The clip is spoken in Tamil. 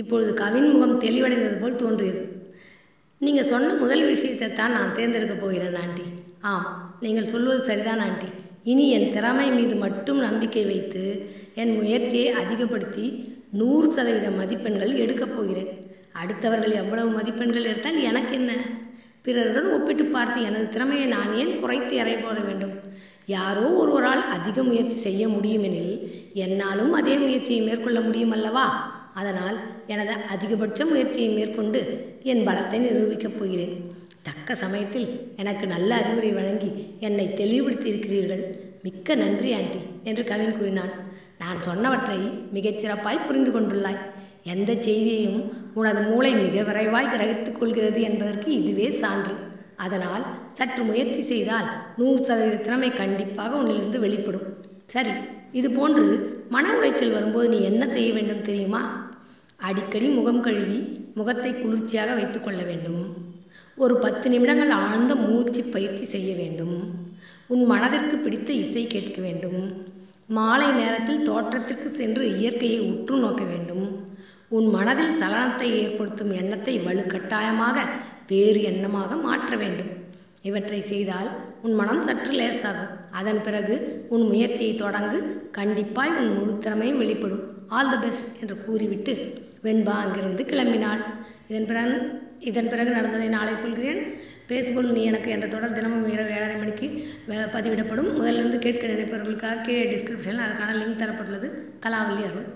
இப்பொழுது கவின் முகம் தெளிவடைந்தது போல் தோன்றியது. நீங்கள் சொன்ன முதல் விஷயத்தைத்தான் நான் தேர்ந்தெடுக்கப் போகிறேன் ஆண்டி. ஆம் நீங்கள் சொல்வது சரிதான் ஆண்டி. இனி என் திறமை மீது மட்டும் நம்பிக்கை வைத்து என் முயற்சியை அதிகப்படுத்தி நூறு சதவீத மதிப்பெண்கள் எடுக்கப் போகிறேன். அடுத்தவர்கள் எவ்வளவு மதிப்பெண்கள் எடுத்தால் எனக்கு என்ன? பிறருடன் ஒப்பிட்டு பார்த்து எனது திறமையை நான் ஏன் குறைத்து எறை போட வேண்டும்? யாரோ ஒருவரால் அதிக முயற்சி செய்ய முடியுமெனில் என்னாலும் அதே முயற்சியை மேற்கொள்ள முடியும் அல்லவா? அதனால் எனது அதிகபட்ச முயற்சியை மேற்கொண்டு என் பலத்தை நிரூபிக்கப் போகிறேன். தக்க சமயத்தில் எனக்கு நல்ல அறிவுரை வழங்கி என்னை தெளிவுபடுத்தி இருக்கிறீர்கள் மிக்க நன்றி ஆண்டி என்று கவின் கூறினான். நான் சொன்னவற்றை மிகச் சிறப்பாய் புரிந்து கொண்டுள்ளாய். எந்த செய்தியையும் உனது மூளை மிக விரைவாய் கிரகித்துக் கொள்கிறது என்பதற்கு இதுவே சான்று. அதனால் சற்று முயற்சி செய்தால் நூறு சதவீத திறமை கண்டிப்பாக உன்னிலிருந்து வெளிப்படும். சரி இது போன்று மன உளைச்சல் வரும்போது நீ என்ன செய்ய வேண்டும் தெரியுமா? அடிக்கடி முகம் கழுவி முகத்தை குளிர்ச்சியாக வைத்துக் கொள்ள வேண்டும். ஒரு பத்து நிமிடங்கள் ஆழ்ந்த மூச்சு பயிற்சி செய்ய வேண்டும். உன் மனதிற்கு பிடித்த இசை கேட்க வேண்டும். மாலை நேரத்தில் தோற்றத்திற்கு சென்று இயற்கையை உற்று நோக்க வேண்டும். உன் மனதில் சலனத்தை ஏற்படுத்தும் எண்ணத்தை வலுக்கட்டாயமாக வேறு எண்ணமாக மாற்ற வேண்டும். இவற்றை செய்தால் உன் மனம் சற்று லேசாகும். அதன் பிறகு உன் முயற்சியை தொடங்கு. கண்டிப்பாய் உன் முழு திறமையும் வெளிப்படும். ஆல் தி பெஸ்ட் என்று கூறிவிட்டு வெண்பா அங்கிருந்து கிளம்பினாள். இதன் பிறகு இதன் பிறகு நடந்ததை நாளை சொல்கிறேன். பேசுபொருள் நீ எனக்கு என்ற தொடர் தினமும் இரவு ஏழரை மணிக்கு பதிவிடப்படும். முதலிருந்து கேட்க நினைப்பவர்களுக்காக கீழே டிஸ்கிரிப்ஷனில் அதற்கான லிங்க் தரப்பட்டுள்ளது. கலாவல்லி அருள்.